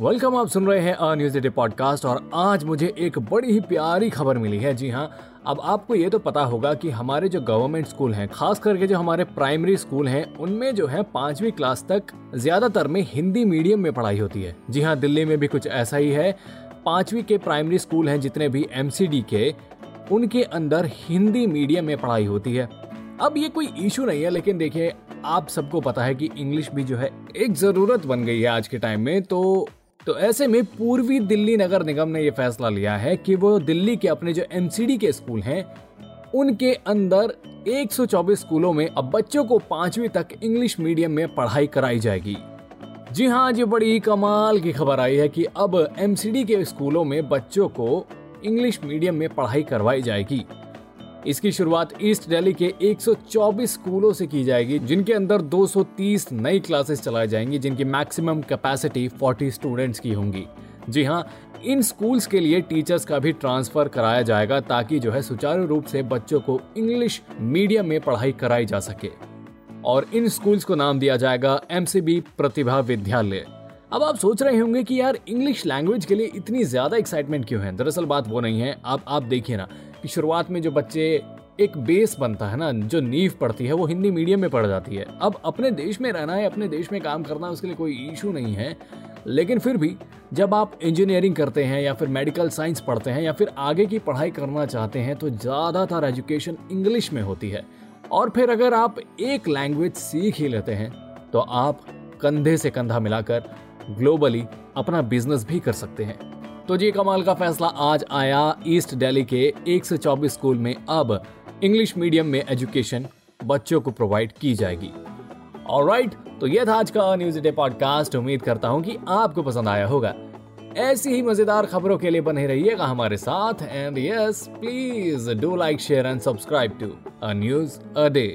Welcome आप सुन रहे हैं अ न्यूज़ डे पॉडकास्ट और आज मुझे एक बड़ी ही प्यारी खबर मिली है। जी हाँ अब आपको ये तो पता होगा कि हमारे जो गवर्नमेंट स्कूल हैं, खास करके जो हमारे प्राइमरी स्कूल हैं, उनमें जो है पांचवी क्लास तक ज़्यादातर में हिंदी मीडियम में पढ़ाई होती है। जी हाँ दिल्ली में भी कुछ ऐसा ही है। पांचवी के प्राइमरी स्कूल हैं जितने भी एमसीडी के, उनके अंदर हिंदी मीडियम में पढ़ाई होती है। अब ये कोई इशू नहीं है, लेकिन देखिए, आप सबको पता है कि इंग्लिश भी जो है एक ज़रूरत बन गई है आज के टाइम में तो तो ऐसे में पूर्वी दिल्ली नगर निगम ने यह फैसला लिया है कि वो दिल्ली के अपने जो एमसीडी के स्कूल हैं, उनके अंदर 124 स्कूलों में अब बच्चों को पांचवी तक इंग्लिश मीडियम में पढ़ाई कराई जाएगी। जी हाँ जी बड़ी कमाल की खबर आई है कि अब एमसीडी के स्कूलों में बच्चों को इंग्लिश मीडियम में पढ़ाई करवाई जाएगी। इसकी शुरुआत ईस्ट दिल्ली के 124 स्कूलों से की जाएगी, जिनके अंदर 230 नई क्लासेस चलाई जाएँगी, जिनकी मैक्सिमम कैपेसिटी 40 स्टूडेंट्स की होंगी। जी हाँ इन स्कूल्स के लिए टीचर्स का भी ट्रांसफ़र कराया जाएगा, ताकि जो है सुचारू रूप से बच्चों को इंग्लिश मीडियम में पढ़ाई कराई जा सके। और इन स्कूल्स को नाम दिया जाएगा एमसीबी प्रतिभा विद्यालय। अब आप सोच रहे होंगे कि यार, इंग्लिश लैंग्वेज के लिए इतनी ज़्यादा एक्साइटमेंट क्यों है? दरअसल बात वो नहीं है। आप आप देखिए ना कि शुरुआत में जो बच्चे एक बेस बनता है ना, जो नींव पड़ती है, वो हिंदी मीडियम में पढ़ जाती है। अब अपने देश में रहना है, अपने देश में काम करना है, उसके लिए कोई इशू नहीं है। लेकिन फिर भी जब आप इंजीनियरिंग करते हैं या फिर मेडिकल साइंस पढ़ते हैं या फिर आगे की पढ़ाई करना चाहते हैं तो ज़्यादातर एजुकेशन इंग्लिश में होती है। और फिर अगर आप एक लैंग्वेज सीख ही लेते हैं तो आप कंधे से कंधा मिलाकर ग्लोबली अपना बिज़नेस भी कर सकते हैं। तो जी, कमाल का फैसला आज आया ईस्ट दिल्ली के 124 स्कूल में। अब इंग्लिश मीडियम में एजुकेशन बच्चों को प्रोवाइड की जाएगी। ऑलराइट तो यह था आज का न्यूज़ डे पॉडकास्ट उम्मीद करता हूँ कि आपको पसंद आया होगा। ऐसी ही मज़ेदार खबरों के लिए बने रहिएगा हमारे साथ। And yes please do like share and subscribe to a news a day